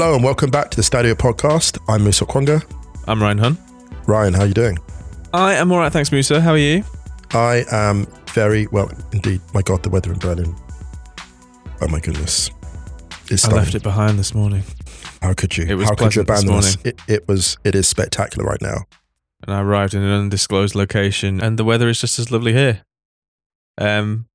Hello and welcome back to the Stadio podcast. I'm Musa Okwonga. I'm Ryan Hunn. Ryan, how are you doing? I am all right, thanks, Musa. How are you? I am very well indeed. My God, the weather in Berlin. Oh my goodness. It's I stunning. left it behind this morning, How could you? It was How could you pleasant this abandon. It, it was. It is spectacular right now. and I arrived in an undisclosed location, and the weather is just as lovely here. Um,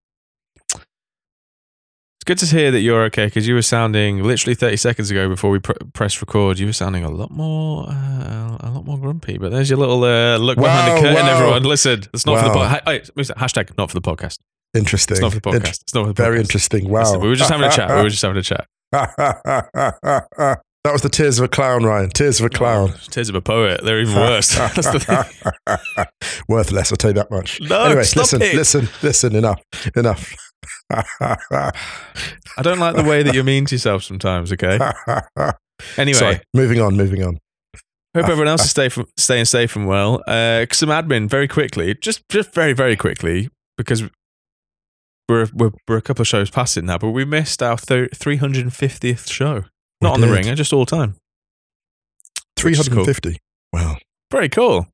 good to hear that you're okay because you were sounding literally 30 seconds ago before we pr- pressed record. You were sounding a lot more, uh, a lot more grumpy. But there's your little uh, look behind the curtain, wow. everyone. Listen, it's not for the Wow. podcast. Hey, hashtag not for the podcast. Interesting. It's not for the Int- podcast. It's not for the podcast. very interesting. Wow. Listen, we were just having a chat. We were just having a chat. that was the tears of a clown, Ryan. Tears of a clown. Oh, tears of a poet. They're even worse. That's the thing. Worthless, I'll tell you that much. No, anyway, listen, it. listen, listen, enough. Enough. I don't like the way that you're mean to yourself sometimes. Okay. Anyway, Sorry, moving on, moving on. hope everyone else is stay from, staying safe and well. Uh, some admin very quickly, just just very very quickly because we're we're, we're a couple of shows past it now, but we missed our thir- 350th show. We Not on the did. ringer, just all time. which is cool. 350. Wow. pretty cool.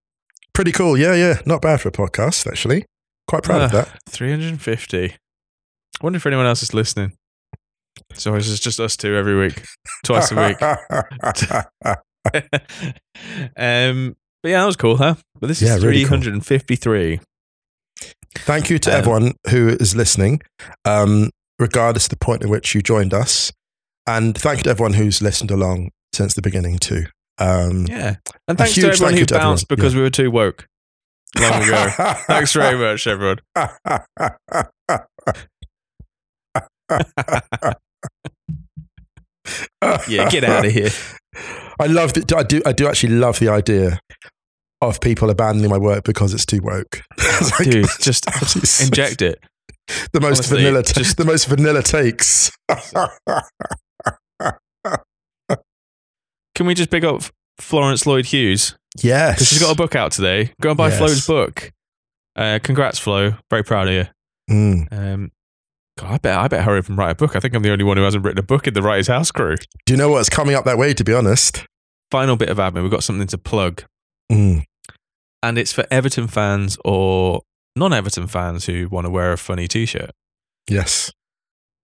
Pretty cool. Yeah, yeah. Not bad for a podcast, actually. Quite proud of Ah, that. 350. I wonder if anyone else is listening. So it's just us two every week, twice a week. um, but yeah, that was cool, huh? But this Yeah, is really cool. 353. Thank you to Um, everyone who is listening, um, regardless of the point at which you joined us. And thank you to everyone who's listened along since the beginning, too. Um, Yeah. And thanks to everyone thank who to everyone. bounced because we were too woke long ago. thanks very much, everyone. Yeah, get out of here. I love it. I do. I do actually love the idea of people abandoning my work because it's too woke. It's like- Dude, just inject it. the most honestly, vanilla. just- the most vanilla takes. Can we just pick up Florence Lloyd Hughes? yes, Because she's got a book out today. Go and buy Yes. Flo's book. Uh, congrats, Flo. Very proud of you. Mm. Um, God, I bet I bet hurry up and write a book. I think I'm the only one who hasn't written a book in the Wrighty's House crew. Do you know what's coming up that way? To be honest. Final bit of admin. We've got something to plug. Mm. and it's for Everton fans or non-Everton fans who want to wear a funny T-shirt. Yes.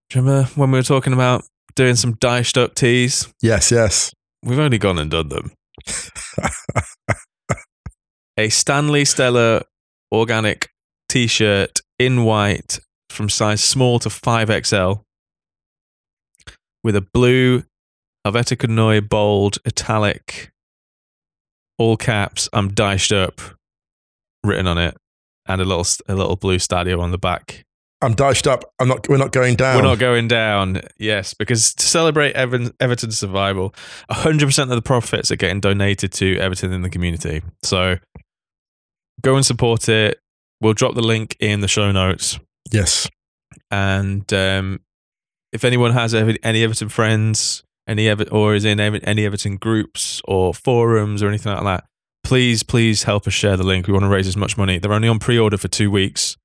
Do you remember when we were talking about doing some Dyched Up tees? Yes. Yes. We've only gone and done them. A Stanley Stella organic T-shirt in white from size small to five XL with a blue Helvetica Neue bold italic all caps I'm Dyched Up written on it and a little a little blue stadio on the back I'm dashed up. I'm not. We're not going down. We're not going down. Yes, because to celebrate Everton, Everton's survival, 100% of the profits are getting donated to Everton in the community. So go and support it. We'll drop the link in the show notes. Yes. And um, if anyone has any Everton friends, any Ever- or is in any Everton groups or forums or anything like that, please, please help us share the link. We want to raise as much money. They're only on pre-order for two weeks,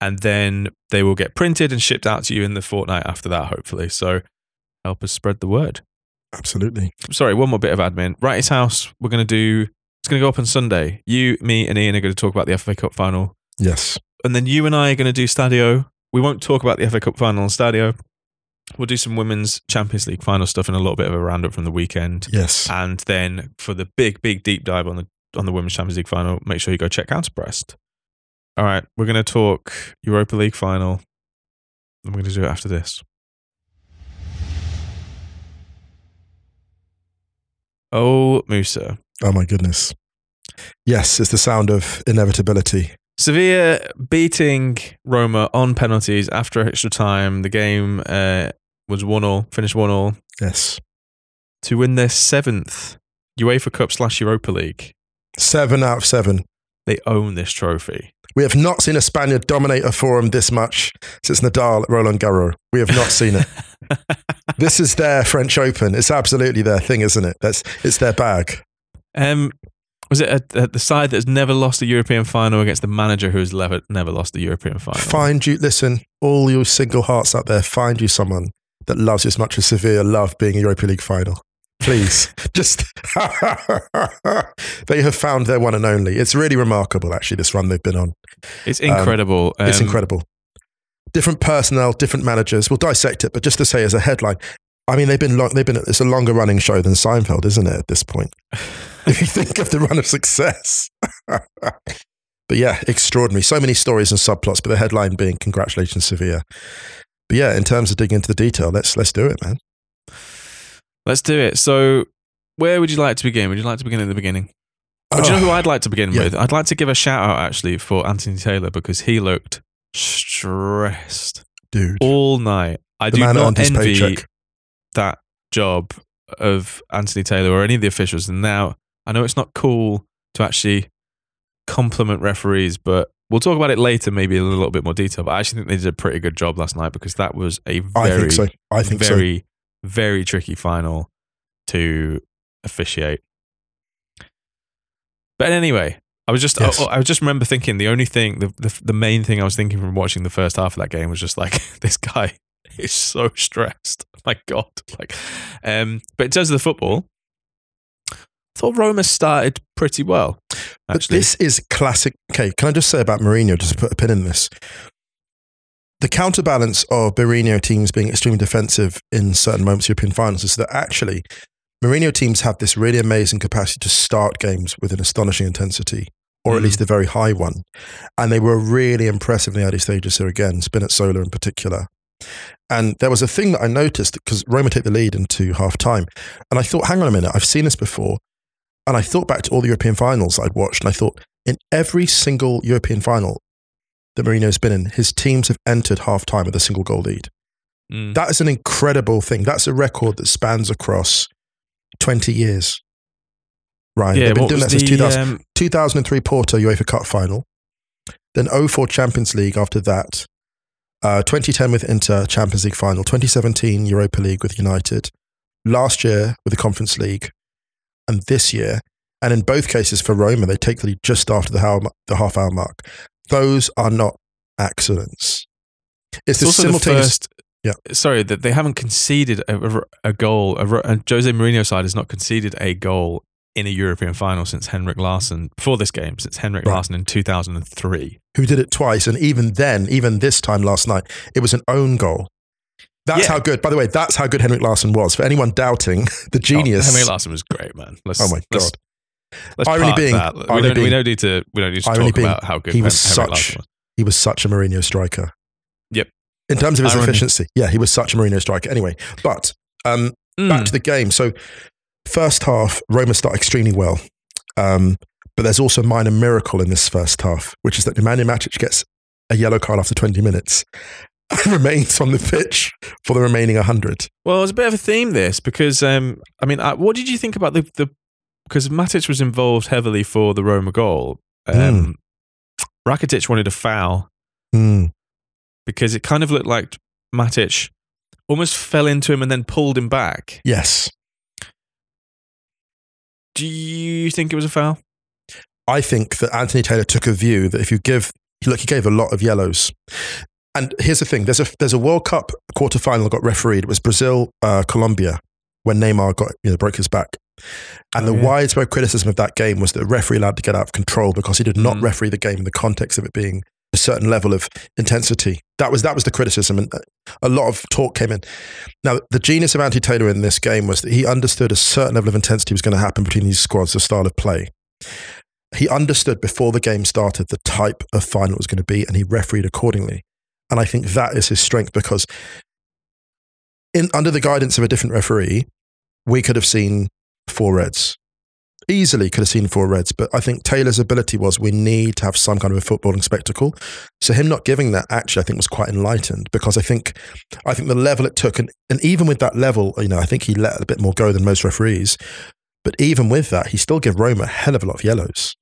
and then they will get printed and shipped out to you in the fortnight after that, hopefully. So help us spread the word. Absolutely. Sorry, one more bit of admin. Wrighty's House. We're going to do. It's going to go up on Sunday. You, me, and Ian are going to talk about the FA Cup final, Yes. And then you and I are going to do Stadio. We won't talk about the FA Cup final on Stadio. We'll do some women's Champions League final stuff and a little bit of a roundup from the weekend. Yes. And then for the big, big deep dive on the on the women's Champions League final, make sure you go check Counterpressed. All right, we're going to talk Europa League final. We're going to do it after this. Oh, Musa. Oh my goodness. Yes, it's the sound of inevitability. Sevilla beating Roma on penalties after extra time. The game uh, was 1 all, finished 1 all Yes. to win their seventh UEFA Cup slash Europa League. Seven out of seven. They own this trophy. We have not seen a Spaniard dominate a forum this much since Nadal at Roland Garros. We have not seen it. this is their French Open. It's absolutely their thing, isn't it? That's it's their bag. Um, was it at, at the side that's never lost a European final against the manager who has never never lost a European final? Find you listen, all your single hearts out there, find you someone that loves you as much as Sevilla love being a Europa League final. Please. Just they have found their one and only. It's really remarkable actually, this run they've been on. It's incredible. it's Um, incredible. Different personnel, different managers. We'll dissect it, but just to say as a headline, I mean, they've been long, they've been. It's a longer running show than Seinfeld, isn't it? At this point, if you think of the run of success. but yeah, extraordinary. So many stories and subplots, but the headline being "Congratulations, Sevilla." But yeah, in terms of digging into the detail, let's let's do it, man. Let's do it. So, where would you like to begin? Would you like to begin at the beginning? Oh, do you know who oh. I'd like to begin Yeah. with? I'd like to give a shout out actually for Anthony Taylor because he looked stressed dude? all night. I The do not envy paycheck. that job of Anthony Taylor or any of the officials. And now I know it's not cool to actually compliment referees, but we'll talk about it later, maybe in a little bit more detail. But I actually think they did a pretty good job last night because that was a very, I think so. I think so. very, very tricky final to officiate. But anyway, I was just Yes. I, I just remember thinking the only thing the, the the main thing I was thinking from watching the first half of that game was just like this guy is so stressed. My God. Like um but in terms of the football, thought Roma started pretty well. But this is classic. Okay, can I just say about Mourinho, just to put a pin in this? The counterbalance of Mourinho teams being extremely defensive in certain moments of European finals is that actually Mourinho teams have this really amazing capacity to start games with an astonishing intensity, or at Mm. least a very high one. And they were really impressive in the early stages here again, Spinazzola in particular. And there was a thing that I noticed because Roma take the lead into half time. And I thought, hang on a minute, I've seen this before. And I thought back to all the European finals I'd watched, and I thought, in every single European final that Mourinho's been in, his teams have entered half time with a single goal lead. Mm. That is an incredible thing. That's a record that spans across 20 years. Ryan, yeah, they've been doing that since the, 2000, um, 2003 Porto UEFA Cup final, then 04 Champions League after that, uh, 2010 with Inter Champions League final, 2017 Europa League with United, last year with the Conference League, and this year. And in both cases for Roma, they take the lead just after the, hour, the half hour mark. Those are not accidents. It's It's, the also the simultaneous. first. Yeah. Sorry, that they haven't conceded a, a- a goal. A, and Jose Mourinho side has not conceded a goal in a European final since Henrik Larsson before this game, since Henrik Right. Larsson in two thousand and three. who did it twice. And even then, even this time last night, it was an own goal. That's Yeah. how good, by the way, that's how good Henrik Larsson was. For anyone doubting the genius. oh, Henrik Larsson was great, man. Let's, Oh my God. Let's Irony being- that. We irony don't, we don't need to. We don't need to talk being, about how good he was Henrik such- was. he was such a Mourinho striker. Yep. In terms of his Irony. efficiency. Yeah, he was such a Mourinho striker. Anyway, but um, back Mm. to the game. So, first half, Roma start extremely well. Um, but there's also a minor miracle in this first half, which is that Nemanja Matic gets a yellow card after 20 minutes remains on the pitch for the remaining 100. Well, it's a bit of a theme this because um, I mean, uh, what did you think about the the because Matic was involved heavily for the Roma goal. Um, Rakitic wanted a foul Hmm. because it kind of looked like Matic almost fell into him and then pulled him back. Yes. Do you think it was a foul? I think that Anthony Taylor took a view that if you give Look, he gave a lot of yellows. And here's the thing: there's a there's a World Cup quarterfinal that got refereed. It was Brazil, uh, Colombia, when Neymar got you know broke his back. And Oh, the yeah. widespread criticism of that game was that the referee allowed to get out of control because he did not Mm. referee the game in the context of it being a certain level of intensity. That was that was the criticism, and uh, a lot of talk came in. Now, the genius of Andy Taylor in this game was that he understood a certain level of intensity was going to happen between these squads, the style of play. He understood before the game started the type of final it was going to be, and he refereed accordingly. And I think that is his strength because, in under the guidance of a different referee, we could have seen four reds. Easily could have seen four reds, but I think Taylor's ability was we need to have some kind of a footballing spectacle. So him not giving that actually, I think, was quite enlightened because I think, I think the level it took, and, and even with that level, you know, I think he let a bit more go than most referees. But even with that, he still gave Roma a hell of a lot of yellows.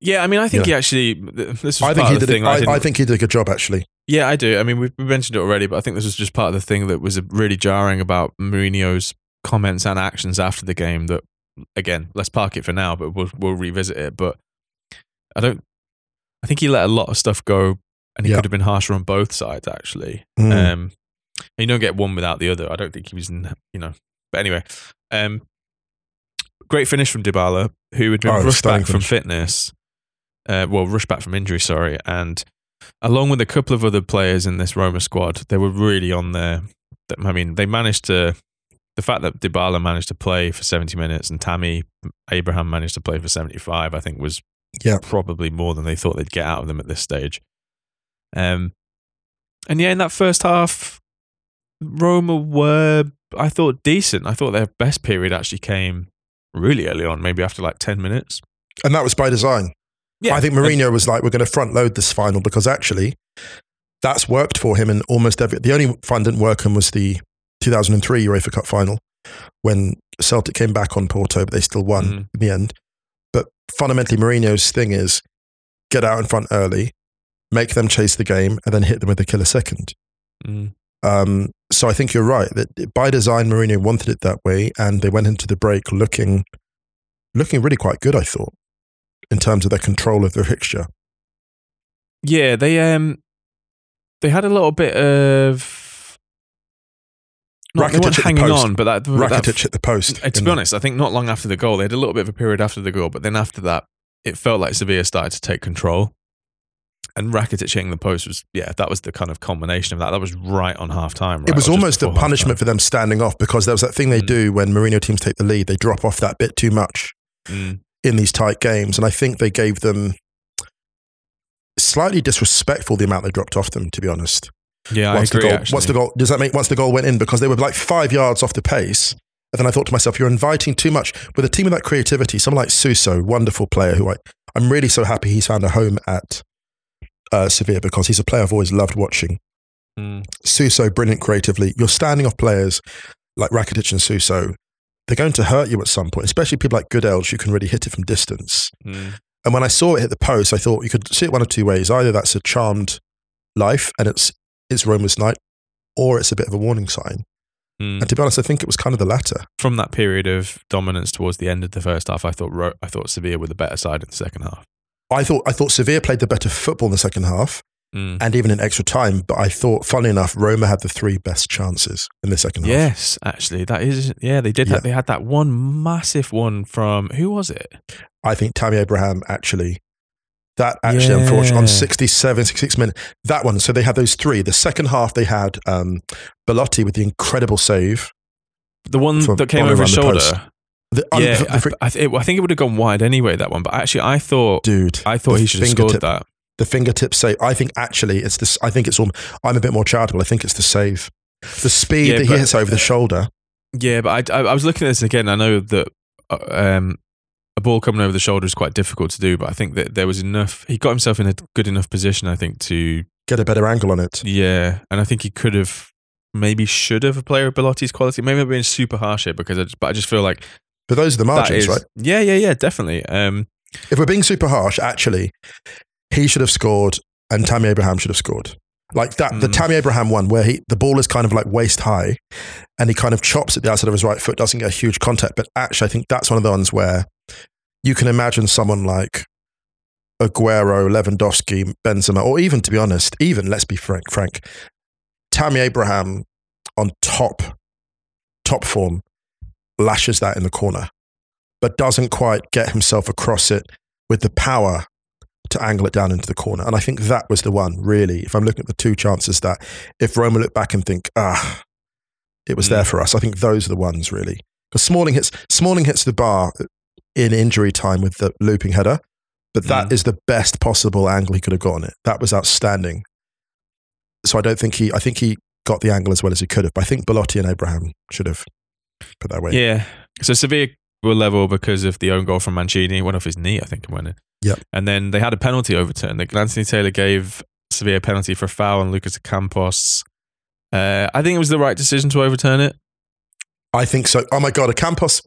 Yeah, I mean, I think Yeah. he actually. This was I think he did. thing. A, I, I think he did a good job actually. Yeah, I do. I mean, we've mentioned it already, but I think this was just part of the thing that was really jarring about Mourinho's comments and actions after the game. That again, let's park it for now, but we'll we'll revisit it. But I don't. I think he let a lot of stuff go, and he Yeah. could have been harsher on both sides. Actually, Mm. um, you don't get one without the other. I don't think he was, in, you know. But anyway, um, great finish from Dybala, who had been Oh, rushed back from fitness. Uh, well, rushed back from injury, sorry, and along with a couple of other players in this Roma squad, they were really on there. I mean, they managed to. The fact that Dybala managed to play for 70 minutes and Tammy Abraham managed to play for 75, I think was Yeah. probably more than they thought they'd get out of them at this stage. Um, and yeah, in that first half, Roma were, I thought, decent. I thought their best period actually came really early on, maybe after like 10 minutes. And that was by design. I think Mourinho was like, we're going to front load this final because actually that's worked for him in almost every. The only fun didn't work and was the 2003 UEFA Cup final when Celtic came back on Porto, but they still won Mhm. in the end. But fundamentally, Mourinho's thing is get out in front early, make them chase the game, and then hit them with a killer second. Mm. Um, so I think you're right that by design, Mourinho wanted it that way, and they went into the break looking, looking really quite good. I thought, in terms of their control of the fixture. Yeah, they um they had a little bit of not, they weren't at the hanging on, but that, that Rakitic hit the post. To be honest, I think not long after the goal, they had a little bit of a period after the goal, but then after that, it felt like Sevilla started to take control. And Rakitic hitting the post was, yeah, that was the kind of combination of that. That was right on half time. it was almost a punishment for them standing off because there was that thing they Mm. do when Mourinho teams take the lead. They drop off that bit too much Mm. In these tight games. And I think they gave them slightly disrespectful the amount they dropped off them, to be honest. Yeah, once I agree. the goal, actually. once the goal, does that make once the goal went in because they were like five yards off the pace? And then I thought to myself, you're inviting too much with a team of that creativity. Someone like Suso, wonderful player who I, I'm really so happy he's found a home at uh, Sevilla because he's a player I've always loved watching. Mm. Suso, brilliant creatively. You're standing off players like Rakitic and Suso. They're going to hurt you at some point, especially people like Gudelj who can really hit it from distance. Mm. And when I saw it hit the post, I thought you could see it one of two ways. Either that's a charmed life and it's it's Roma's night, or it's a bit of a warning sign. Mm. And to be honest, I think it was kind of the latter. From that period of dominance towards the end of the first half, I thought Ro- I thought Sevilla were the better side in the second half. I thought I thought Sevilla played the better football in the second half Mm. and even in extra time. But I thought, funnily enough, Roma had the three best chances in the second half. Yes, actually, that is yeah. They did. Yeah. Have, they had that one massive one from who was it? I think Tammy Abraham actually. That actually, unfortunately, on Yeah. 67, 66 minutes, that one. So they had those three. The second half, they had um, Belotti with the incredible save. The one that came over his the shoulder. post. The, yeah, the I, I, th- I think it would have gone wide anyway. That one, but actually, I thought dude, I thought he should have scored that. The fingertips save. I think actually it's this. I think it's all. I'm a bit more charitable. I think it's the save, the speed Yeah, that he hits over the shoulder. Yeah, but I, I, I was looking at this again. I know that uh, um, a ball coming over the shoulder is quite difficult to do, but I think that there was enough. He got himself in a good enough position, I think, to Get a better angle on it. yeah, and I think he could have. Maybe should have a player of Belotti's quality. Maybe I'm being super harsh here because, I just, but I just feel like But those are the margins, is right? yeah, yeah, yeah, definitely. Um, If we're being super harsh, actually, he should have scored, and Tammy Abraham should have scored. Like that, the Mm. Tammy Abraham one, where he the ball is kind of like waist high, and he kind of chops at the outside of his right foot, doesn't get a huge contact. But actually, I think that's one of the ones where you can imagine someone like Aguero, Lewandowski, Benzema, or even to be honest, even let's be frank, frank, Tammy Abraham on top top form lashes that in the corner, but doesn't quite get himself across it with the power to angle it down into the corner. And I think that was the one, really. If I'm looking at the two chances that if Roma look back and think, ah, it was Mm. there for us, I think those are the ones really. Because Smalling hits Smalling hits the bar in injury time with the looping header, but that Mm. is the best possible angle he could have got on it. That was outstanding. So I don't think he I think he got the angle as well as he could have. But I think Belotti and Abraham should have put that way. Yeah. So Sevilla were level because of the own goal from Mancini. Went off his knee, I think, went in. Yep. And then they had a penalty overturned. Anthony Taylor gave Sevilla a penalty for a foul on Lucas Ocampos. Uh, I think it was the right decision to overturn it. I think so. Oh my god, Ocampos.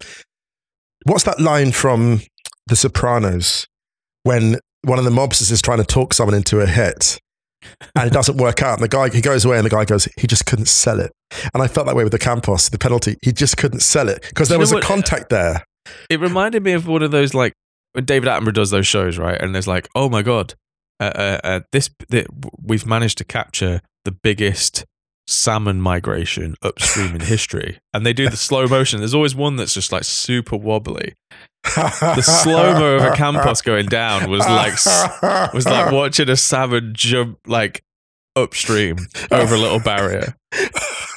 What's that line from The Sopranos when one of the mobsters is trying to talk someone into a hit and it doesn't work out? And the guy he goes away and the guy goes, he just couldn't sell it. And I felt that way with the Campos, the penalty. He just couldn't sell it because there was a what- contact there. It reminded me of one of those like when David Attenborough does those shows, right? And there's like, oh my god, uh, uh, uh, this th- we've managed to capture the biggest salmon migration upstream in history, and they do the slow motion. There's always one that's just like super wobbly. The slow mo of Ocampos going down was like was like watching a salmon jump like upstream over a little barrier.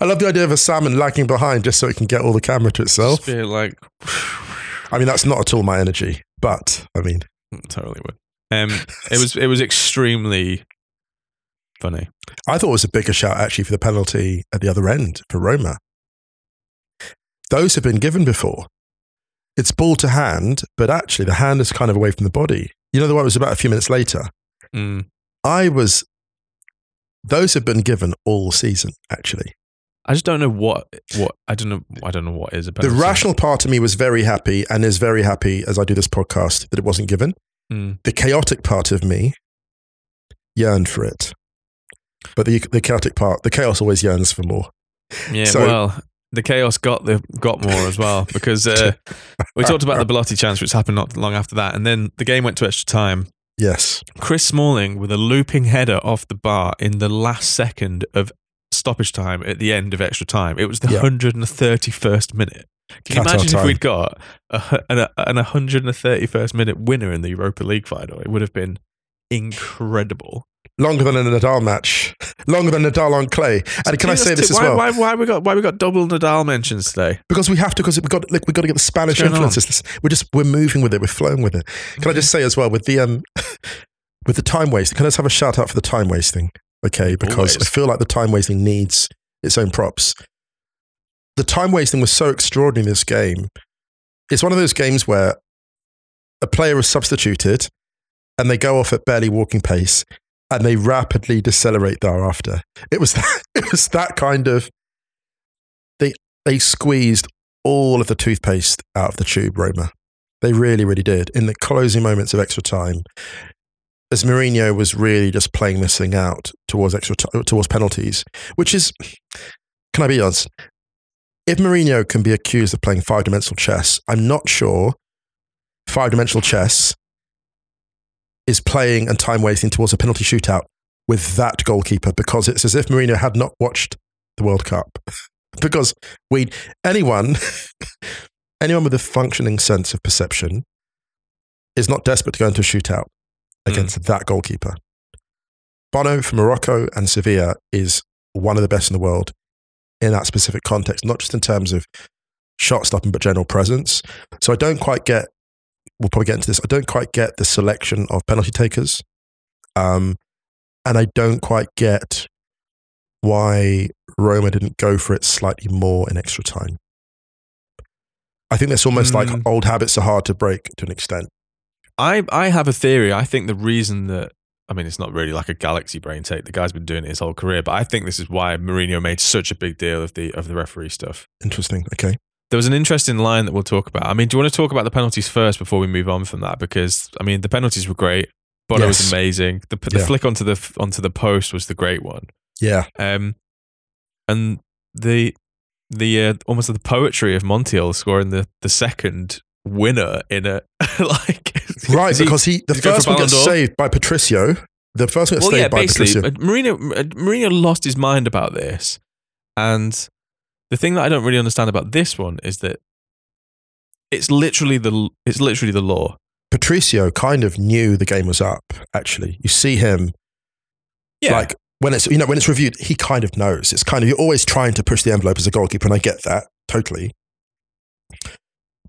I love the idea of a salmon lagging behind just so it can get all the camera to itself. Just like, I mean, that's not at all my energy, but I mean, totally would. Um, it was it was extremely funny. I thought it was a bigger shout actually for the penalty at the other end for Roma. Those have been given before. It's ball to hand, but actually the hand is kind of away from the body. You know, the one was about a few minutes later. Mm. I was, those have been given all season, actually. I just don't know what what I don't know I don't know what is about The rational part of me was very happy and is very happy as I do this podcast that it wasn't given. Mm. The chaotic part of me yearned for it. But the, the chaotic part, the chaos always yearns for more. Yeah, So- well, the chaos got the got more as well because uh, we talked about the Belotti chance, which happened not long after that, and then the game went to extra time. Yes. Chris Smalling with a looping header off the bar in the last second of stoppage time at the end of extra time. It was the Yeah. 131st minute. Can you imagine if we'd got a, an, an 131st minute winner in the Europa League final? It would have been incredible. Longer than a Nadal match. Longer than Nadal on clay. And can I say this as why, well? Why, why we got why we got double Nadal mentions today? Because we have to, because we got look, we got to get the Spanish going on? We're just we're moving with it. We're flowing with it. Can I just say as well with the um with the time waste? Can I just have a shout out for the time wasting? Okay, because Always. I feel like the time wasting needs its own props. The time wasting was so extraordinary in this game. It's one of those games where a player is substituted and they go off at barely walking pace and they rapidly decelerate thereafter. It was that, it was that kind of they they squeezed all of the toothpaste out of the tube, Roma. They really, really did. In the closing moments of extra time, as Mourinho was really just playing this thing out towards extra ti- uh, towards penalties, which is, can I be honest? If Mourinho can be accused of playing five dimensional chess, I'm not sure five dimensional chess is playing and time wasting towards a penalty shootout with that goalkeeper because it's as if Mourinho had not watched the World Cup. because we anyone anyone with a functioning sense of perception is not desperate to go into a shootout against that goalkeeper. Bono from Morocco and Sevilla is one of the best in the world in that specific context, not just in terms of shot stopping, but general presence. So I don't quite get, we'll probably get into this, I don't quite get the selection of penalty takers. Um, and I don't quite get why Roma didn't go for it slightly more in extra time. I think it's almost like Mm. old habits are hard to break to an extent. I I have a theory. I think the reason that I mean it's not really like a galaxy brain take. The guy's been doing it his whole career, but I think this is why Mourinho made such a big deal of the of the referee stuff. Interesting. Okay. There was an interesting line that we'll talk about. I mean, do you want to talk about the penalties first before we move on from that? Because I mean, the penalties were great. Bono was amazing. The, the Yeah. flick onto the onto the post was the great one. Yeah. Um, and the the uh, almost the poetry of Montiel scoring the the second winner in a like Right, he- because he the he first one gets saved by Patricio. The first one gets well, yeah, saved by basically, Patricio. Mourinho, uh, Mourinho lost his mind about this, and the thing that I don't really understand about this one is that it's literally the it's literally the law. Patricio kind of knew the game was up. Actually, you see him Yeah, like when it's you know when it's reviewed, he kind of knows. It's kind of you're always trying to push the envelope as a goalkeeper, and I get that totally.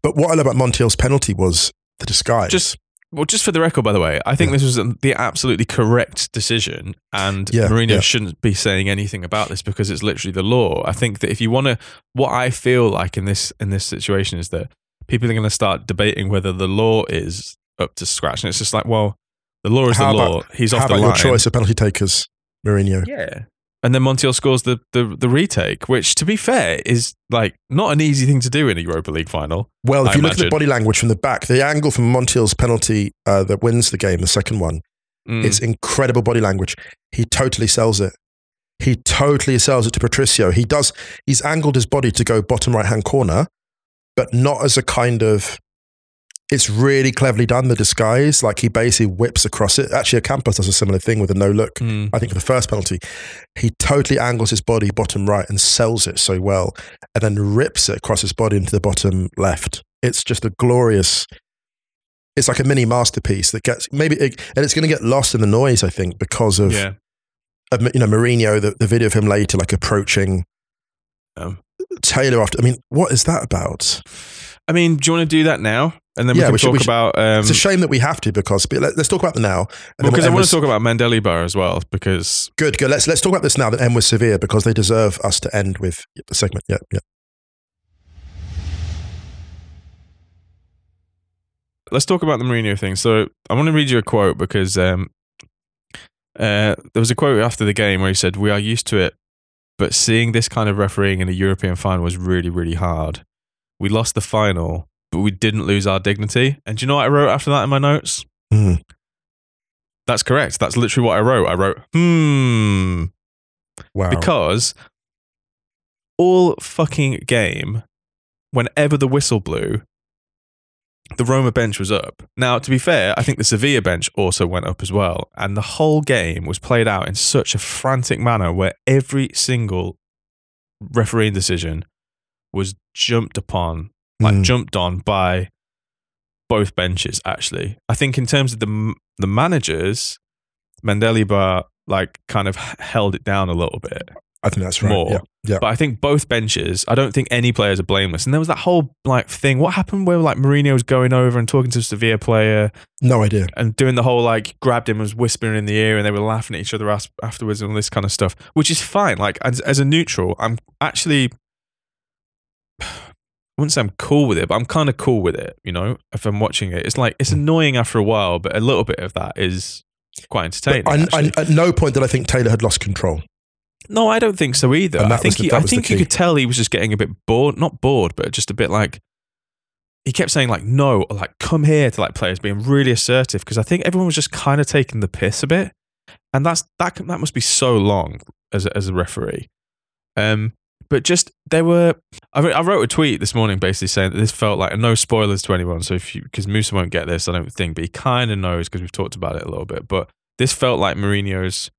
But what I love about Montiel's penalty was the disguise. just well, just for the record, by the way, I think Yeah. this was um, the absolutely correct decision, and Yeah, Mourinho yeah. shouldn't be saying anything about this because it's literally the law. I think that if you want to, what I feel like in this in this situation is that people are going to start debating whether the law is up to scratch, and it's just like, well, the law is How the law. about- He's how off the about line. your choice of penalty takers, Mourinho? Yeah. And then Montiel scores the, the the retake, which, to be fair, is like not an easy thing to do in a Europa League final. Well, if I you look at the body language from the back, the angle from Montiel's penalty uh, that wins the game, the second one, Mm. it's incredible body language. He totally sells it. He totally sells it to Patricio. He does. He's angled his body to go bottom right hand corner, but not as a kind of. It's really cleverly done. The disguise, like he basically whips across it. Actually, Ocampos does a similar thing with a no look. Mm. I think for the first penalty, he totally angles his body bottom right and sells it so well, and then rips it across his body into the bottom left. It's just a glorious. It's like a mini masterpiece that gets maybe, it, and it's going to get lost in the noise. I think because of, Yeah. of you know Mourinho, the, the video of him later like approaching Um, Taylor after. I mean, what is that about? I mean, do you want to do that now? And then Yeah, we can we talk should- about. Um, it's a shame that we have to because but let, us talk about the now. because we'll I want to talk about Mendilibar as well, because Good, good. Let's let's talk about this now. that end with Sevilla because they deserve us to end with the segment. Yeah, yeah. let's talk about the Mourinho thing. So I want to read you a quote because um, uh, there was a quote after the game where he said, "We are used to it, but seeing this kind of refereeing in a European final was really, really hard. We lost the final, but we didn't lose our dignity." And do you know what I wrote after that in my notes? Hmm. That's correct. That's literally what I wrote. I wrote, "Hmm." Wow. because all fucking game, whenever the whistle blew, the Roma bench was up. Now, to be fair, I think the Sevilla bench also went up as well. And the whole game was played out in such a frantic manner where every single refereeing decision was jumped upon, like Mm. jumped on by both benches, actually. I think in terms of the, the managers, Mendilibar like kind of held it down a little bit I think that's right. more. Yeah, yeah. But I think both benches, I don't think any players are blameless. And there was that whole like thing. What happened where like Mourinho was going over and talking to a Sevilla player No idea. and doing the whole like grabbed him and was whispering in the ear and they were laughing at each other afterwards and all this kind of stuff, which is fine. Like as, as a neutral, I'm actually I wouldn't say I'm cool with it, but I'm kind of cool with it. You know, if I'm watching it, it's like it's annoying after a while, but a little bit of that is quite entertaining. I. I, at no point did I think Taylor had lost control. No, I don't think so either. I think the- he, I think you could tell he was just getting a bit bored, not bored, but just a bit like he kept saying like no or like come here to like players being really assertive because I think everyone was just kind of taking the piss a bit, and that's that that must be so long as a, as a referee. Um, but just there were I, wrote- I wrote a tweet this morning basically saying that this felt like no spoilers to anyone. So if you because Musa won't get this, I don't think, but he kind of knows because we've talked about it a little bit. But this felt like Mourinho's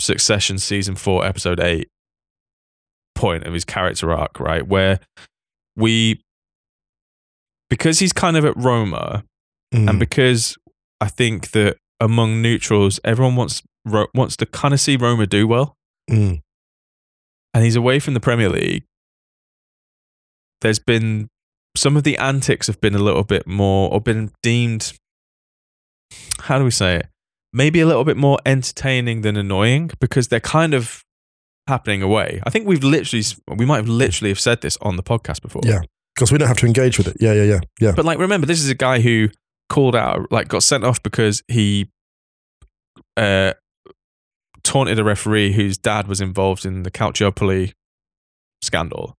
Succession season four, episode eight point of his character arc, right? Where we, because he's kind of at Roma, Mm. and because I think that among neutrals, everyone wants wants to kind of see Roma do well, Mm. And he's away from the Premier League. There's been some of the antics have been a little bit more, or been deemed. How do we say it? Maybe a little bit more entertaining than annoying because they're kind of happening away. I think we've literally, we might have literally have said this on the podcast before. Yeah. Because we don't have to engage with it. Yeah, yeah, yeah, yeah. But like, remember, this is a guy who called out, like, got sent off because he uh, taunted a referee whose dad was involved in the Calciopoli scandal,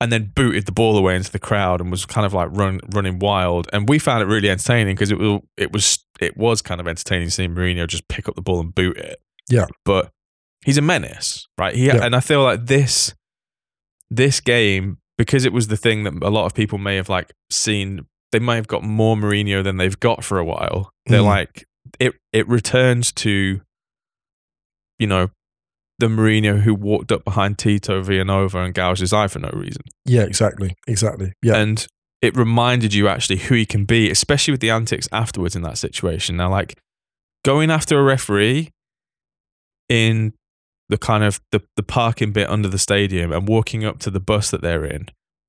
and then booted the ball away into the crowd and was kind of like run, running wild. And we found it really entertaining because it was it was it was kind of entertaining seeing Mourinho just pick up the ball and boot it. Yeah. but he's a menace, right? He Yeah. and I feel like this this game because it was the thing that a lot of people may have like seen they may have got more Mourinho than they've got for a while. They're Mm. like it. It returns to, you know, the Mourinho who walked up behind Tito Vilanova and gouged his eye for no reason. Yeah, exactly. Exactly. Yeah. And it reminded you actually who he can be, especially with the antics afterwards in that situation. Now, like going after a referee in the kind of the, the parking bit under the stadium and walking up to the bus that they're in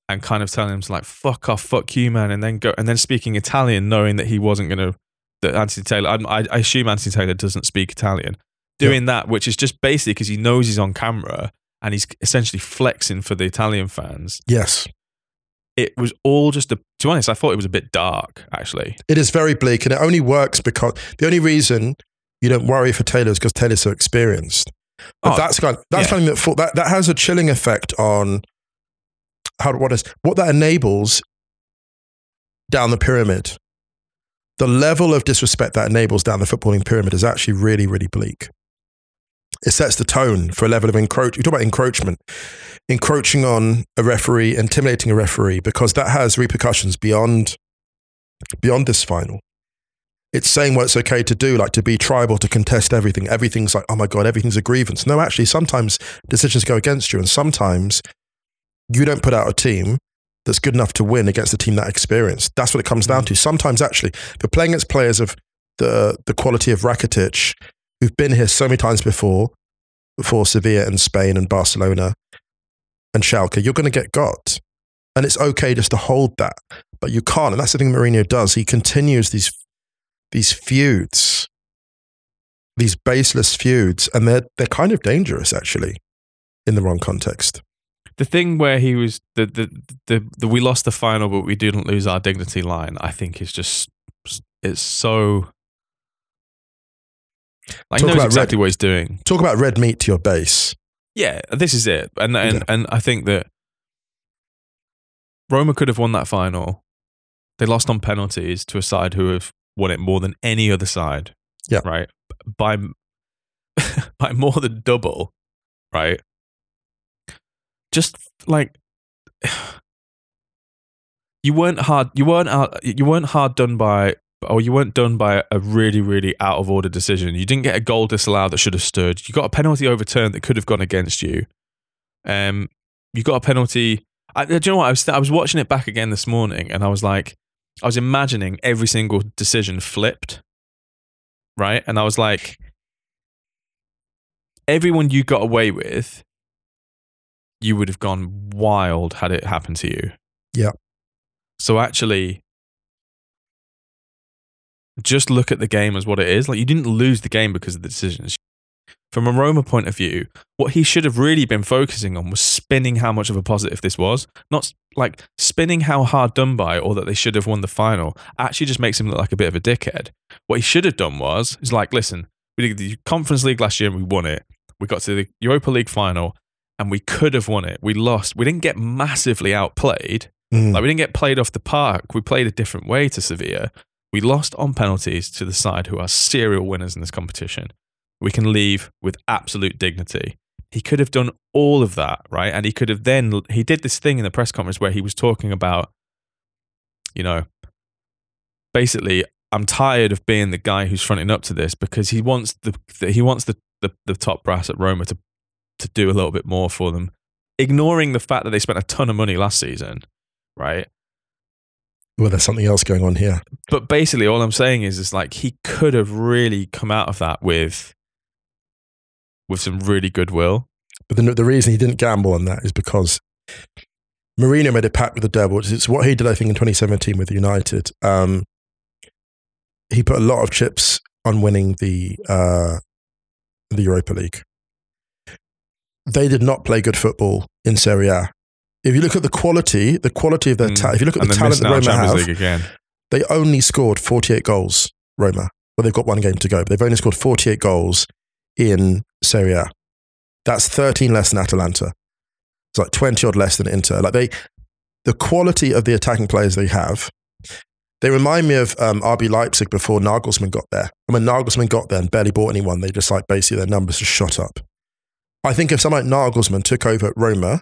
and kind of telling him to like fuck off, fuck you, man, and then go and then speaking Italian, knowing that he wasn't gonna that Anthony Taylor. I, I assume Anthony Taylor doesn't speak Italian. Doing that, which is just basically because he knows he's on camera and he's essentially flexing for the Italian fans yes. it was all just a to be honest i thought it was a bit dark actually It is very bleak, and it only works because the only reason you don't worry for Taylor is because Taylor's so experienced. But Oh, that's kind that's yeah. something that, for, that that has a chilling effect on how what is what that enables down the pyramid. The level of disrespect that enables down the footballing pyramid is actually really, really bleak. It sets the tone for a level of encroach. You talk about encroachment, encroaching on a referee, intimidating a referee, because that has repercussions beyond beyond this final. It's saying what it's okay to do, like to be tribal, to contest everything. Everything's like, oh my God, everything's a grievance. No, actually, sometimes decisions go against you, and sometimes you don't put out a team that's good enough to win against a team that experienced. That's what it comes down mm. to. Sometimes, actually, if you're playing against players of the, the quality of Rakitic, who've been here so many times before, before Sevilla and Spain and Barcelona and Schalke, you're going to get got. And it's okay just to hold that but you can't. And that's the thing Mourinho does. He continues these these feuds, these baseless feuds, and they're they're kind of dangerous actually in the wrong context. the thing where he was the the, the the we lost the final but we didn't lose our dignity line i think is just it's so like he Talk knows about exactly red- what he's doing Talk about red meat to your base. yeah this is it and and, Yeah. and i think that roma could have won that final they lost on penalties to a side who have won it more than any other side Yeah. right by by more than double right just like you weren't hard you weren't out, you weren't hard done by or you weren't done by a really really out of order decision. You didn't get a goal disallowed that should have stood. You got a penalty overturned that could have gone against you. Um you got a penalty. I, do you know what? I was I was watching it back again this morning and I was like I was imagining every single decision flipped right? And I was like everyone you got away with you would have gone wild had it happened to you. Yeah. so actually, just look at the game as what it is. Like you didn't lose the game because of the decisions. From a Roma point of view, what he should have really been focusing on was spinning how much of a positive this was, not like spinning how hard done by or that they should have won the final. Actually, just makes him look like a bit of a dickhead. What he should have done was, is like, listen, we did the Conference League last year and we won it. We got to the Europa League final and we could have won it. We lost. We didn't get massively outplayed. Mm. Like we didn't get played off the park. We played a different way to Sevilla. We lost on penalties to the side who are serial winners in this competition. We can leave with absolute dignity. He could have done all of that, right? And he could have then he did this thing in the press conference where he was talking about, you know, basically, I'm tired of being the guy who's fronting up to this because he wants the, the he wants the, the the top brass at Roma to to do a little bit more for them, ignoring the fact that they spent a ton of money last season, right? Well, there's something else going on here. but basically all i'm saying is is like he could have really come out of that with with some really goodwill But the, the reason he didn't gamble on that is because Mourinho made a pact with the devil. It's- It's what he did, I think, in 2017 with United. Um, he put a lot of chips on winning the uh, the Europa League. They did not play good football in Serie A. If you look at the quality, the quality of their Mm. talent, if you look at and the talent that Roma champions have, again they only scored 48 goals, Roma. Well, they've got one game to go, but they've only scored 48 goals in Serie A. That's 13 less than Atalanta. It's like 20 odd less than Inter. Like they, the quality of the attacking players they have, they remind me of um, RB Leipzig before Nagelsmann got there. And when Nagelsmann got there and barely bought anyone, they just like basically their numbers just shot up. I think if someone like Nagelsmann took over at Roma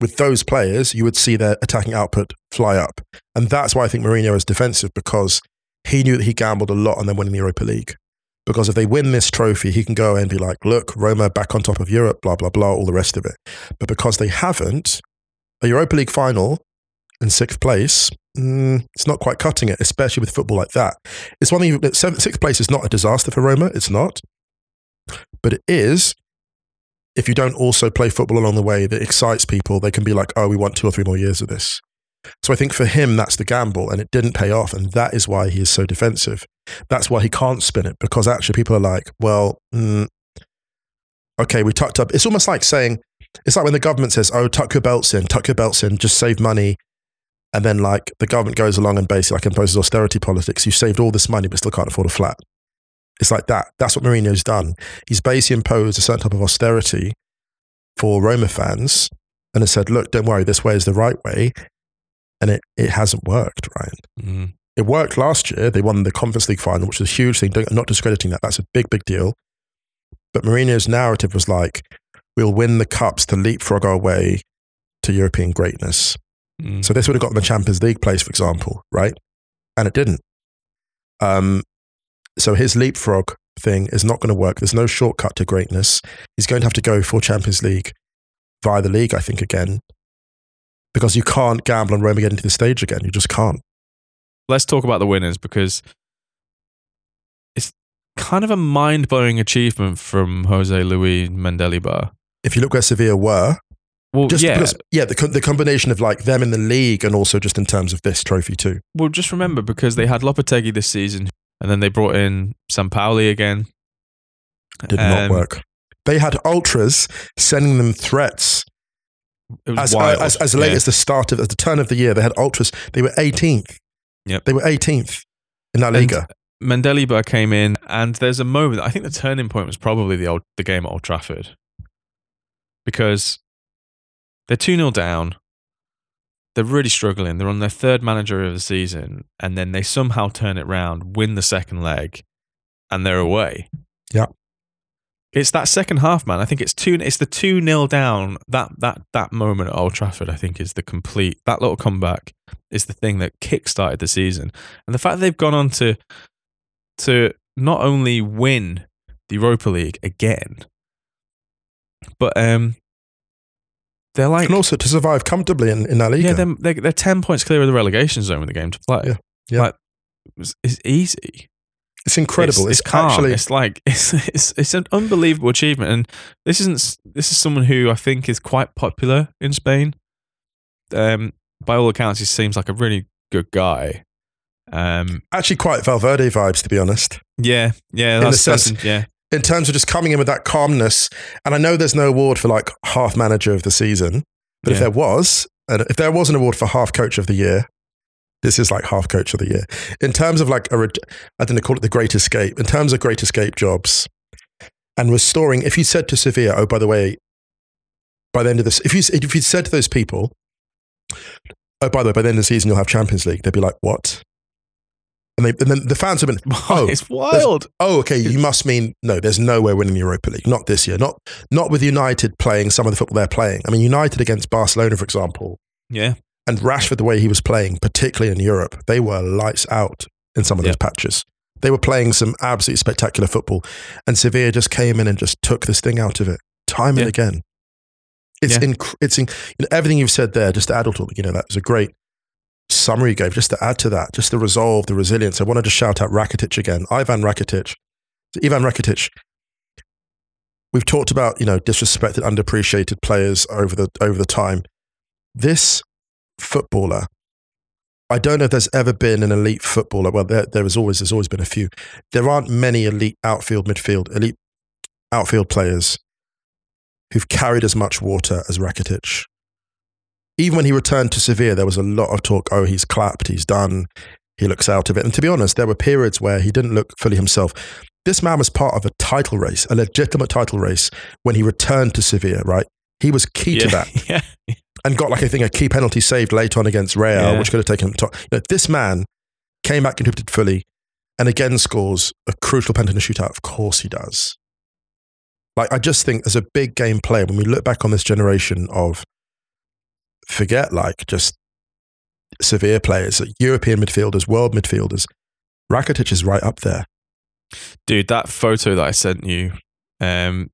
with those players, you would see their attacking output fly up. And that's why I think Mourinho is defensive because he knew that he gambled a lot on them winning the Europa League. Because if they win this trophy, he can go and be like, look, Roma back on top of Europe, blah, blah, blah, all the rest of it. But because they haven't, a Europa League final in sixth place, mm, it's not quite cutting it, especially with football like that. It's one thing, sixth place is not a disaster for Roma, it's not. But it is if you don't also play football along the way that excites people, they can be like, oh, we want two or three more years of this. So I think for him, that's the gamble, and it didn't pay off. And that is why he is so defensive. That's why he can't spin it, because actually people are like, well, mm, okay, we tucked up. It's almost like saying, it's like when the government says, oh, tuck your belts in, tuck your belts in, just save money. And then, like, the government goes along and basically like imposes austerity politics. You saved all this money, but still can't afford a flat. It's like that. That's what Mourinho's done. He's basically imposed a certain type of austerity for Roma fans and has said, look, don't worry, this way is the right way. And it, it hasn't worked, Ryan. Mm-hmm. It worked last year. They won the Conference League final, which is a huge thing. I'm not discrediting that. That's a big, big deal. But Mourinho's narrative was like, we'll win the cups to leapfrog our way to European greatness. Mm. So this would have gotten the Champions League place, for example, right? And it didn't. Um, so his leapfrog thing is not going to work. There's no shortcut to greatness. He's going to have to go for Champions League via the league, I think, again, because you can't gamble on Roma getting to the stage again. You just can't. Let's talk about the winners because it's kind of a mind blowing achievement from Jose Luis Mendilibar. If you look where Sevilla were, well, just yeah. because, yeah, the, the combination of like them in the league and also just in terms of this trophy too. Well, just remember because they had Lopetegui this season, and then they brought in Sampaoli again. Did um, not work. They had ultras sending them threats. as, uh, as, as late yeah. as the start of as the turn of the year. They had ultras. They were 18th. Yep. They were 18th in that Liga. Mendilibar came in, and there's a moment. I think the turning point was probably the old the game at Old Trafford, because they're two 0 down they're really struggling. They're on their third manager of the season, and then they somehow turn it round, win the second leg, and they're away. Yeah. It's that second half, man. I think it's two. It's the two 0 down. That that that moment at Old Trafford, I think, is the complete. That little comeback is the thing that kick-started the season, and the fact they've gone on to to not only win the Europa League again, but um, they're like, and also to survive comfortably in, in that league. Yeah, they're, they're, they're, 10 points clear of the relegation zone with the game to play. Yeah. yeah. Like, it's, it's easy. It's incredible. It's, it's, it's actually, it's like it's, it's it's an unbelievable achievement, and this isn't. This is someone who I think is quite popular in Spain. Um, by all accounts, he seems like a really good guy. Um, actually, quite Valverde vibes, to be honest. Yeah, yeah, in the sense, yeah, in terms of just coming in with that calmness. And I know there's no award for like half manager of the season, but yeah. if there was, and if there was an award for half coach of the year, this is like half coach of the year. In terms of like a, I think they call it the great escape. In terms of great escape jobs and restoring, if you said to Sevilla, oh, by the way, by the end of this, if you if you said to those people, oh, by the way, by the end of the season you'll have Champions League, they'd be like, what? And, they, and then the fans have been, oh, it's wild. Oh, okay. You must mean no. There's no way winning the Europa League. Not this year. Not not with United playing some of the football they're playing. I mean, United against Barcelona, for example. Yeah. And Rashford, the way he was playing, particularly in Europe, they were lights out in some of those patches. They were playing some absolutely spectacular football, and Sevilla just came in and just took this thing out of it time yeah. and again. It's yeah. inc- it's in, you know, everything you've said there. Just to add all, you know, that was a great summary you gave, just to add to that, just the resolve, the resilience, I wanted to shout out Rakitic again. Ivan Rakitic. Ivan Rakitic. We've talked about, you know, disrespected, underappreciated players over the over the time. This footballer, I don't know if there's ever been an elite footballer. Well, there, there is always there's always been a few. There aren't many elite outfield, midfield, elite outfield players who've carried as much water as Rakitic even when he returned to Sevilla, there was a lot of talk. Oh, he's clapped, he's done, he looks out of it. And to be honest, there were periods where he didn't look fully himself. This man was part of a title race, a legitimate title race, when he returned to Sevilla. Right, he was key yeah, to that, yeah. and got like I think a key penalty saved late on against Real, yeah. which could have taken him. To, you know, this man came back, contributed fully, and again scores a crucial penalty in a shootout. Of course, he does. Like I just think as a big game player, when we look back on this generation of forget like just Sevilla players, like European midfielders, world midfielders. Rakitic is right up there. Dude, that photo that I sent you, um,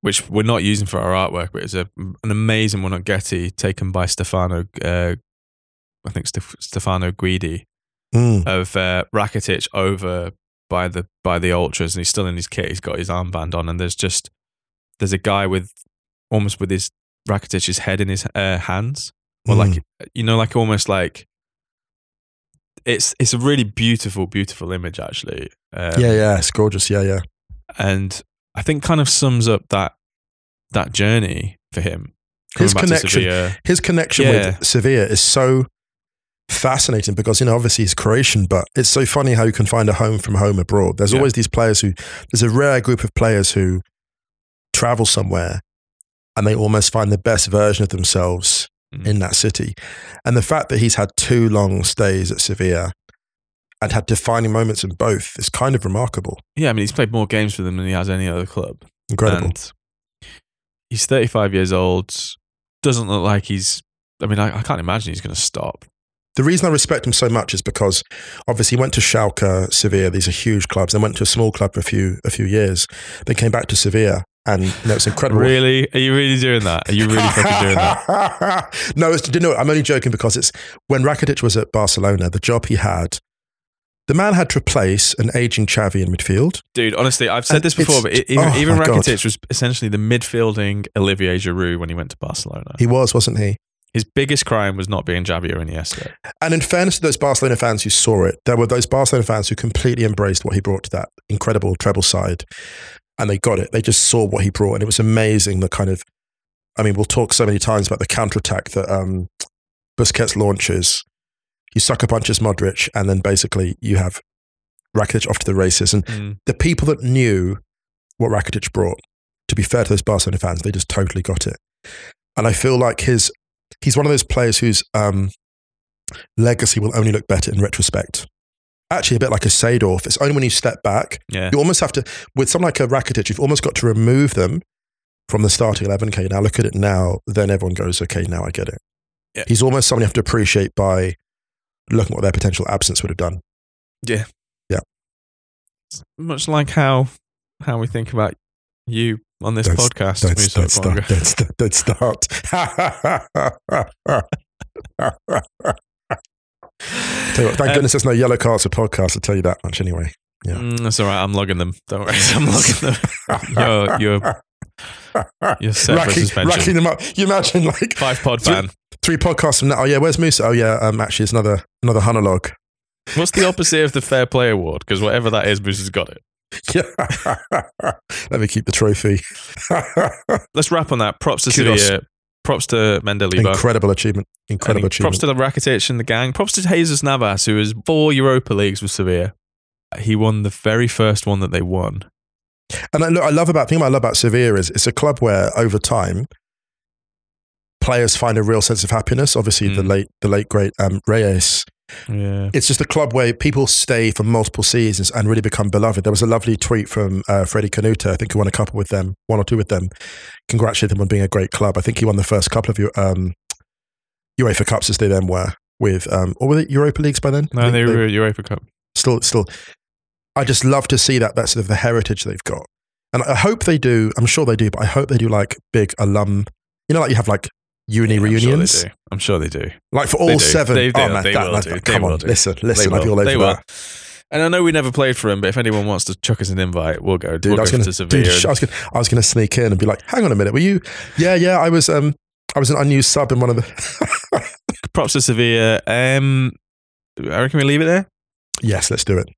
which we're not using for our artwork, but it's a, an amazing one on Getty taken by Stefano, uh, I think Stef- Stefano Guidi Mm. of uh, Rakitic over by the by the ultras, and he's still in his kit. He's got his armband on, and there's just there's a guy with almost with his Rakitic's head in his uh, hands, or Mm. like you know, like almost like it's it's a really beautiful, beautiful image actually. Um, yeah, yeah, it's gorgeous. Yeah, yeah. and I think kind of sums up that that journey for him. His coming back to connection-. His connection Yeah. with Sevilla is so fascinating because you know obviously he's Croatian, but it's so funny how you can find a home from home abroad. There's Yeah. always these players who there's a rare group of players who travel somewhere and they almost find the best version of themselves Mm. in that city. And the fact that he's had two long stays at Sevilla and had defining moments in both is kind of remarkable. Yeah, I mean he's played more games for them than he has any other club. Incredible. And he's 35 years old. Doesn't look like he's. I mean, I, I can't imagine he's going to stop. The reason I respect him so much is because obviously he went to Schalke, Sevilla. These are huge clubs. Then went to a small club for a few a few years. Then came back to Sevilla, and you know, it's incredible. Really? Are you really doing that? Are you really fucking doing that? no, it's, you know, I'm only joking because it's when Rakitic was at Barcelona, the job he had. The man had to replace an aging Xavi in midfield. Dude, honestly, I've said And this before, but even, oh even my God. Rakitic was essentially the midfielding Olivier Giroud when he went to Barcelona. He was, wasn't he? His biggest crime was not being Xavi or Iniesta. And in fairness to those Barcelona fans who saw it, there were those Barcelona fans who completely embraced what he brought to that incredible treble side. And they got it. They just saw what he brought. And it was amazing the kind of, I mean, we'll talk so many times about the counterattack that um, Busquets launches. You suck a punch as Modric, and then basically you have Rakitic off to the races. And Mm. the people that knew what Rakitic brought, to be fair to those Barcelona fans, they just totally got it. And I feel like his he's one of those players whose um, legacy will only look better in retrospect. Actually, a bit like a Seedorf. It's only when you step back, Yeah. you almost have to, with someone like a Rakitic, you've almost got to remove them from the starting 11. Okay, now look at it now. Then everyone goes, okay, now I get it. Yeah. He's almost someone you have to appreciate by looking what their potential absence would have done. Yeah. Yeah. Much like how how we think about you on this Don't- podcast. Don't, Musa don't start. Don't, don't start. What, thank Um, goodness there's no yellow cards for podcasts. I'll tell you that much anyway. Yeah. Mm, that's all right. I'm logging them. Don't worry. I'm logging them. You're, you're, you're set racking, racking them up. You imagine like Five pod Three- ban. three podcasts from now. Oh yeah, where's Musa? Oh yeah, um, actually it's another another monologue. What's the opposite of the fair play award? Because whatever that is, Musa's got it. Yeah. Let me keep the trophy. Let's wrap on that. Props to Kudos. Sevilla. Props to Mendilibar. Incredible achievement. Incredible And props to the Rakitic and the gang. Props to Jesus Navas, who was four Europa Leagues with Sevilla. He won the very first one that they won. And I, look, I love about thing I love about Sevilla is it's a club where over time players find a real sense of happiness. Obviously, the Mm. late the late great um, Reyes. Yeah. It's just a club where people stay for multiple seasons and really become beloved. There was a lovely tweet from uh, Freddie Kanouté. I think he won a couple with them, one or two with them. Congratulate them on being a great club. I think he won the first couple of um, UEFA Cups as they then were with, um, or were they Europa Leagues by then? No, think they were Europa Cup. still still I just love to see that that's sort of the heritage they've got. And I hope they do, I'm sure they do, but I hope they do like big alum you know like you have like uni Yeah, reunions. I'm sure they do. Sure they do. Like for all seven. They- they- oh man, they that, will that-. Come will on, do. listen, listen, they I'd be will. all over they that. will. And I know we never played for him, but if anyone wants to chuck us an invite, we'll go. Dude, we'll I was gonna, to Sevilla. dude, I was gonna, I was gonna sneak in and be like, "Hang on a minute, were you? Yeah, yeah, I was. Um, I was an unused sub in one of the. Props to Sevilla. Um, I reckon we leave it there. yes, let's do it.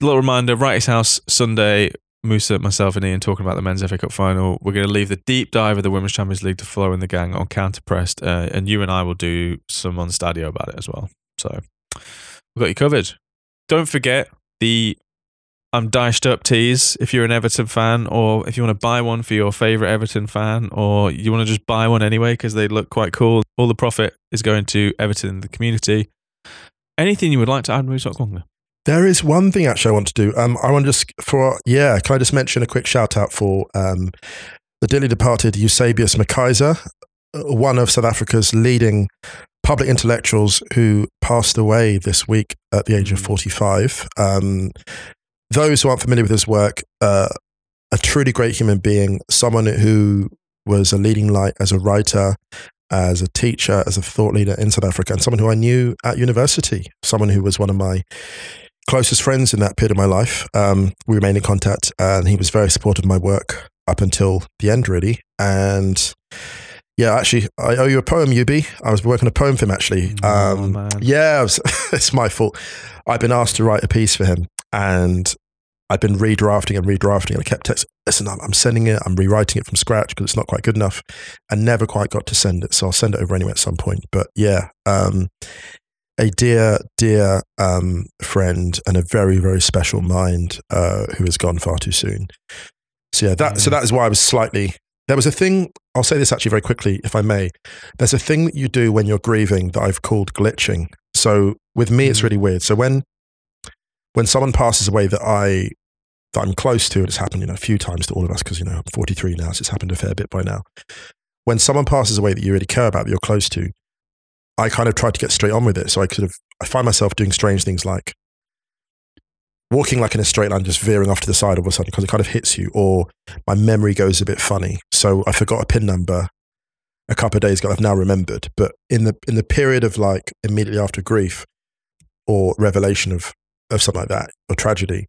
little reminder Wrighty's House Sunday. Musa, myself, and Ian talking about the men's FA Cup final. We're going to leave the deep dive of the Women's Champions League to Flo and the gang on Counter Pressed, uh, and you and I will do some on stadio about it as well. So we've got you covered. Don't forget the I'm Dyched Up tees if you're an Everton fan, or if you want to buy one for your favourite Everton fan, or you want to just buy one anyway because they look quite cool. All the profit is going to Everton in the community. Anything you would like to add, Okwonga? There is one thing actually I want to do. Um, I want to just for yeah, can I just mention a quick shout out for um, the dearly departed Eusebius McKaiser. one of South Africa's leading public intellectuals who passed away this week at the age of 45. Um, those who aren't familiar with his work, uh, a truly great human being, someone who was a leading light as a writer, as a teacher, as a thought leader in South Africa, and someone who I knew at university, someone who was one of my closest friends in that period of my life. Um, we remained in contact, and he was very supportive of my work up until the end, really. And yeah, actually, I owe you a poem, UB. I was working on a poem for him, actually. Oh, Um, man. yeah, was, it's my fault. I've been asked to write a piece for him, and I've been redrafting and redrafting, and I kept texting, listen, I'm, I'm sending it, I'm rewriting it from scratch because it's not quite good enough, and never quite got to send it. So I'll send it over anyway at some point. But yeah, um, a dear, dear um, friend and a very, very special mind uh, who has gone far too soon. So yeah, that so that is why I was slightly. There was a thing. I'll say this actually very quickly, if I may. There's a thing that you do when you're grieving that I've called glitching. So with me, it's Mhm. really weird. So when when someone passes away that I that I'm close to, and it's happened, you know, a few times to all of us because you know I'm 43 now, so it's happened a fair bit by now. When someone passes away that you really care about, that you're close to, I kind of tried to get straight on with it. So I sort of I find myself doing strange things like walking like in a straight line, just veering off to the side all of a sudden because it kind of hits you, or my memory goes a bit funny. So I forgot a pin number a couple of days ago. I've now remembered, but in the in the period of like immediately after grief or revelation of of something like that or tragedy,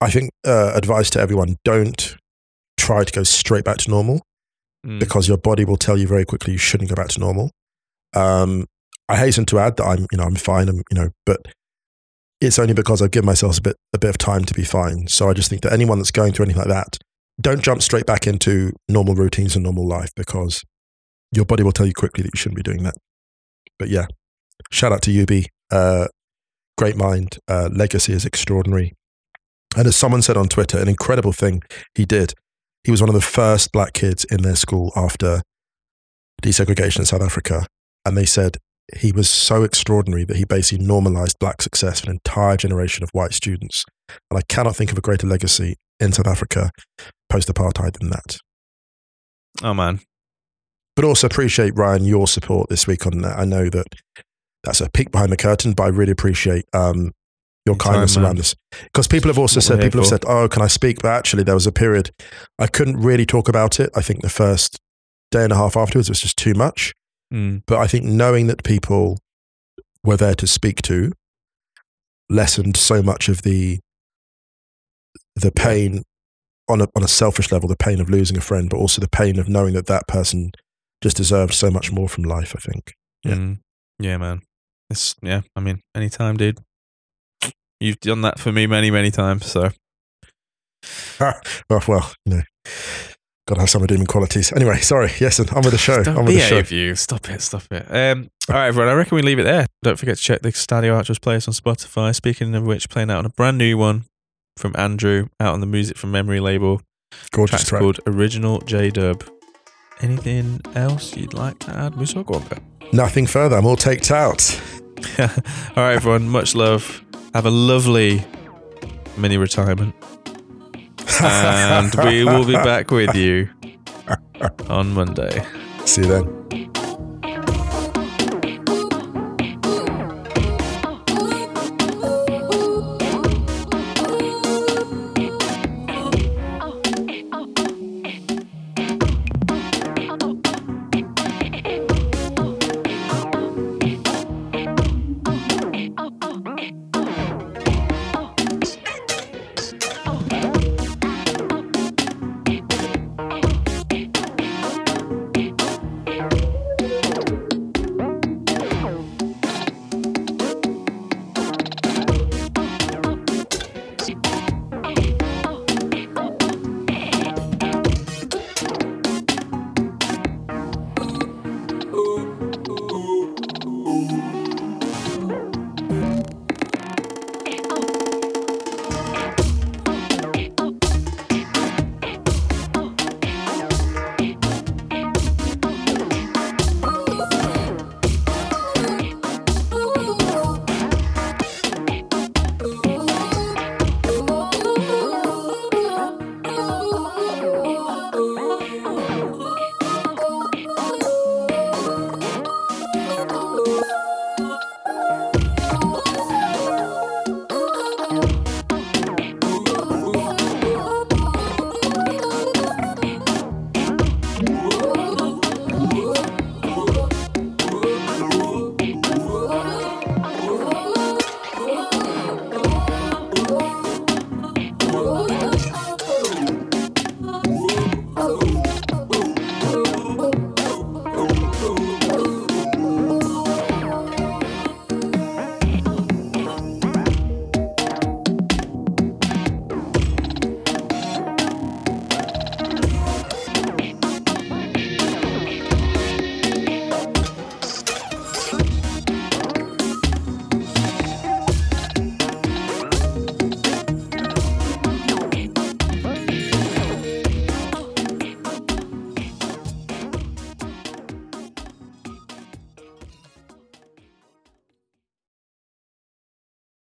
I think uh, advice to everyone: don't try to go straight back to normal Mm. because your body will tell you very quickly you shouldn't go back to normal. Um, I hasten to add that I'm, you know, I'm fine. I'm, you know, but it's only because I've given myself a bit, a bit of time to be fine. So I just think that anyone that's going through anything like that, don't jump straight back into normal routines and normal life because your body will tell you quickly that you shouldn't be doing that. But yeah, shout out to UB. Uh, great mind. Uh, legacy is extraordinary. And as someone said on Twitter, an incredible thing he did. He was one of the first black kids in their school after desegregation in South Africa. And they said he was so extraordinary that he basically normalized black success for an entire generation of white students. And I cannot think of a greater legacy in South Africa post apartheid than that. Oh man, But also appreciate, Ryan, your support this week on that. I know that that's a peek behind the curtain, but I really appreciate um, your Anytime, kindness man. around this. Because people have also said, people have said, oh, can I speak? But actually, there was a period I couldn't really talk about it. I think the first day and a half afterwards it was just too much. Mm. But I think knowing that people were there to speak to lessened so much of the the pain on a on a selfish level, the pain of losing a friend, but also the pain of knowing that that person just deserved so much more from life. I think. Yeah. Mm. yeah, man. It's yeah. I mean, anytime, dude. You've done that for me many, many times. So well, well, you know, got to have some redeeming qualities. Anyway, sorry. Yes, and on with the show. Don't on with the show. behave, you. Stop it. Stop it. Um, all right, everyone. I reckon we leave it there. Don't forget to check the Stadio Archers playlist on Spotify. Speaking of which, playing out on a brand new one from Andrew, out on the Music from Memory label. Gorgeous track. called Original J Dub. Anything else you'd like to add? Musa on. Nothing further. I'm all taked out. all right, everyone. Much love. Have a lovely mini retirement. And we will be back with you on Monday. See you then.